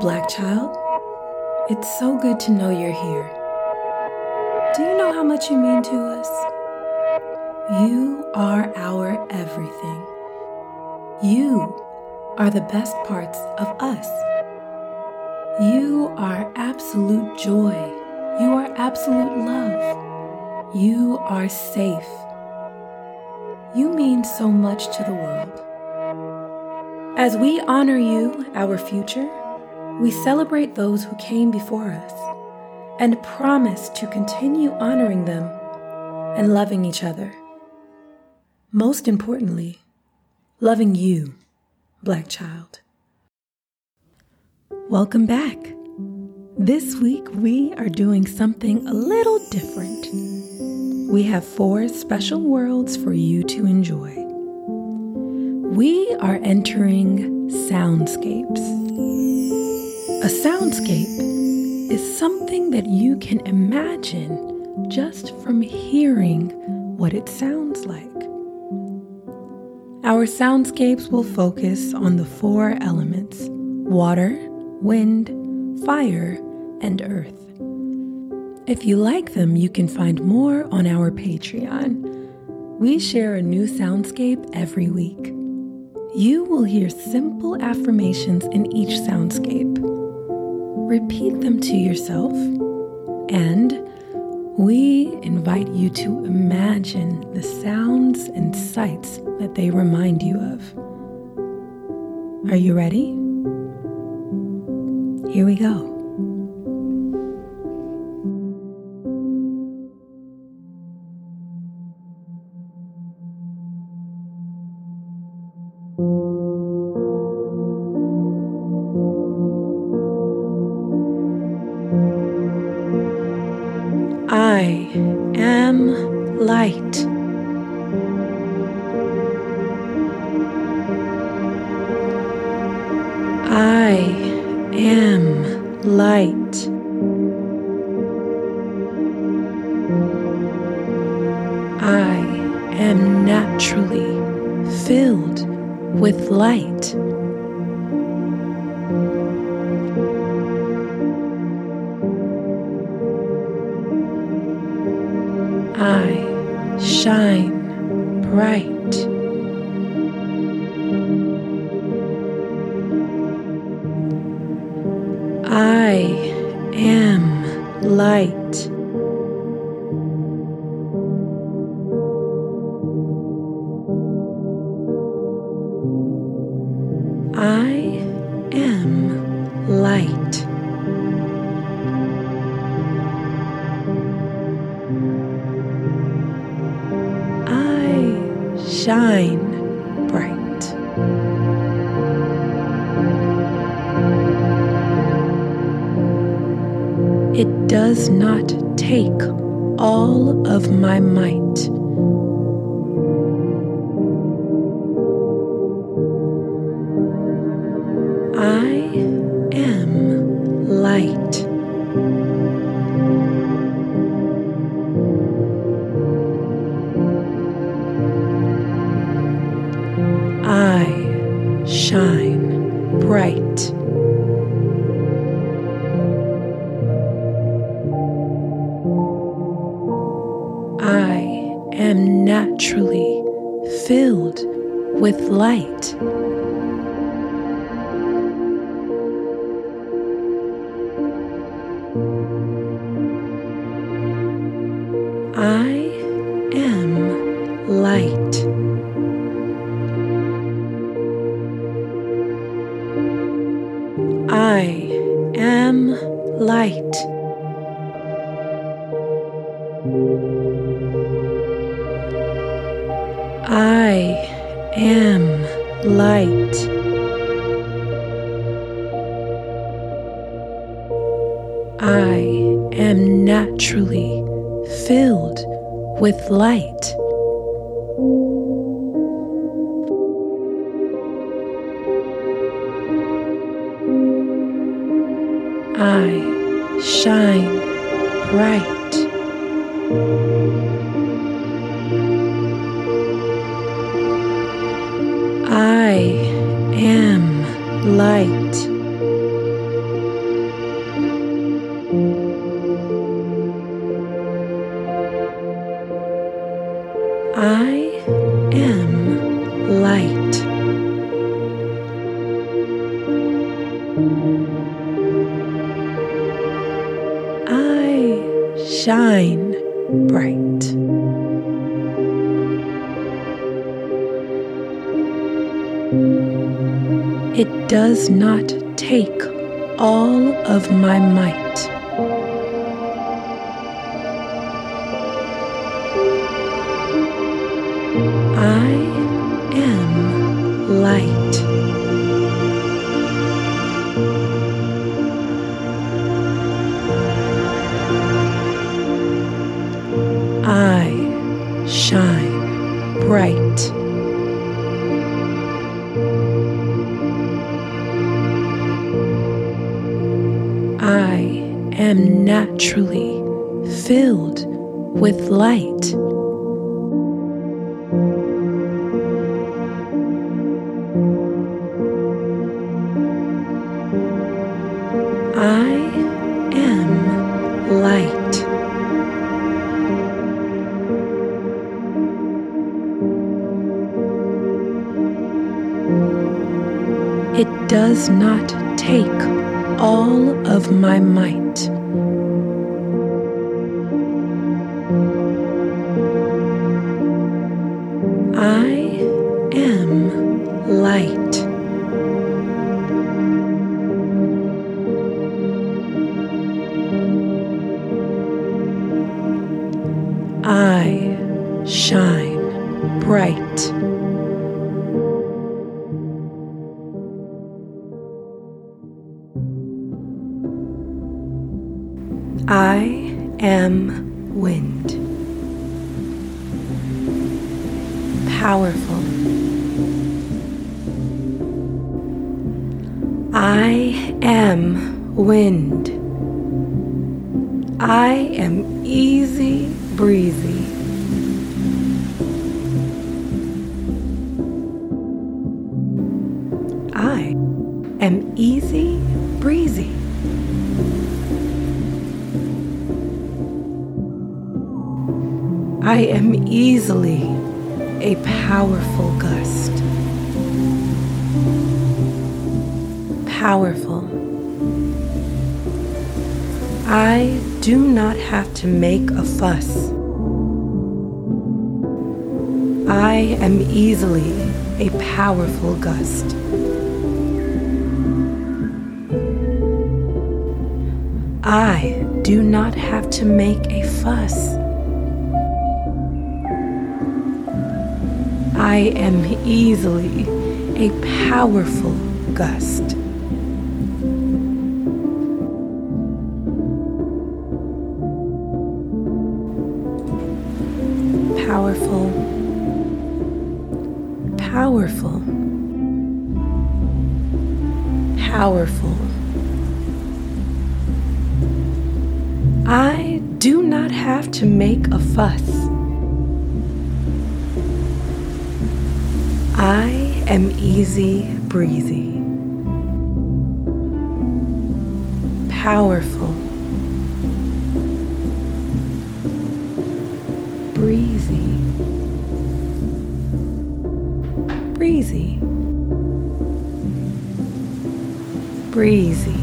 Black child. It's so good to know you're here. Do you know how much you mean to us? You are our everything. You are the best parts of us. You are absolute joy. You are absolute love. You are safe. You mean so much to the world. As we honor you, our future, we celebrate those who came before us and promise to continue honoring them and loving each other. Most importantly, loving you, Black child. Welcome back. This week we are doing something a little different. We have four special worlds for you to enjoy. We are entering soundscapes. A soundscape is something that you can imagine just from hearing what it sounds like. Our soundscapes will focus on the four elements water, wind, fire, and earth. If you like them, you can find more on our Patreon. We share a new soundscape every week. You will hear simple affirmations in each soundscape. Repeat them to yourself, and we invite you to imagine the sounds and sights that they remind you of. Are you ready? Here we go. I am naturally filled with light. I shine bright. I am light. Shine bright. It does not take all of my might. Shine bright. I am naturally filled with light. I light. I am naturally filled with light. I shine bright. light. I am light. I shine bright. Does not take all of my might. Light. I am light. It does not take all of my might. I am wind. Powerful. I am wind. I am easy breezy. I am easy breezy. I am easily a powerful gust. Powerful. I do not have to make a fuss. I am easily a powerful gust. I do not have to make a fuss. I am easily a powerful gust. Powerful, powerful, powerful. I do not have to make a fuss. I am easy breezy. Powerful. Breezy. Breezy. Breezy.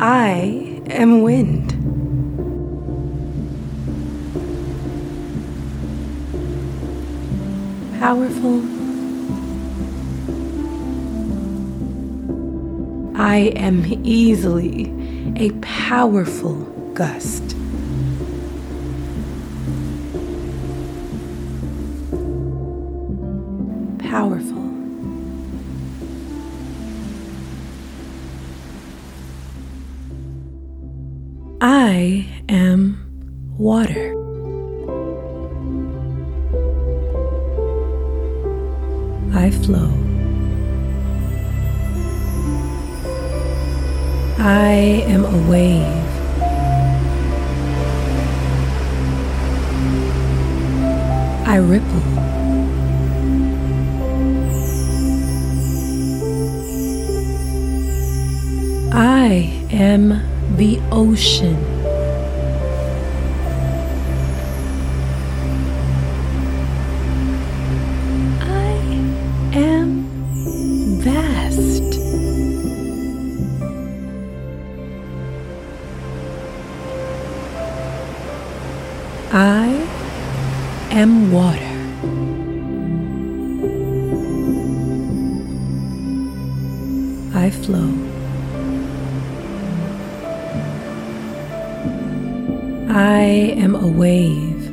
I am wind. Powerful. I am easily a powerful gust. Powerful. I am water. I flow. I am a wave. I ripple. I am the ocean. Am water. I flow. I am a wave.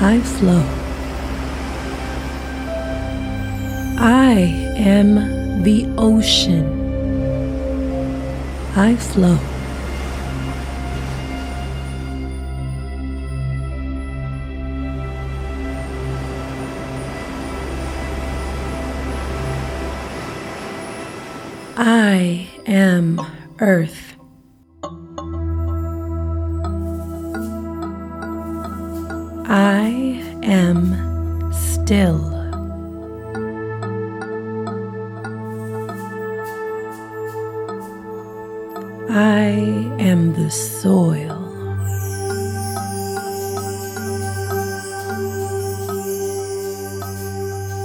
I flow. I am the ocean. I flow. I am Earth. I am still. I am the soil.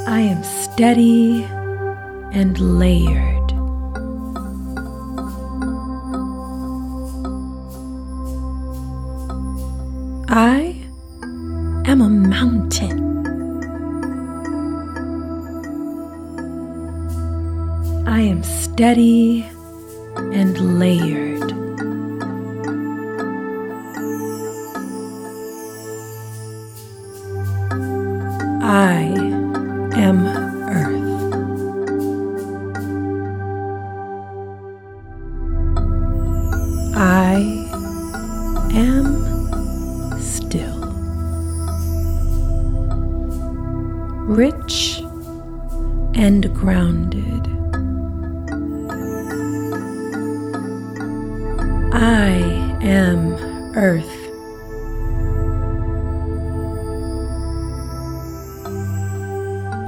I am steady and layered. I am a mountain. I am steady and layered. I am Earth. I am Rich and grounded. I am Earth.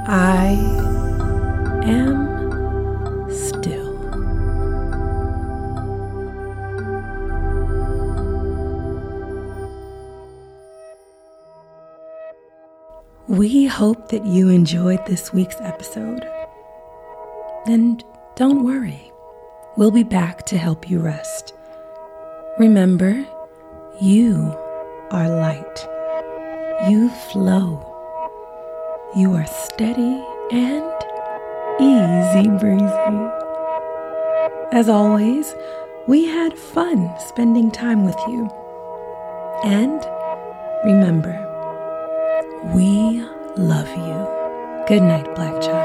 I am hope that you enjoyed this week's episode. And don't worry, we'll be back to help you rest. Remember, you are light. You flow. You are steady and easy breezy. As always, we had fun spending time with you. And remember, we love you. Good night, Black Child.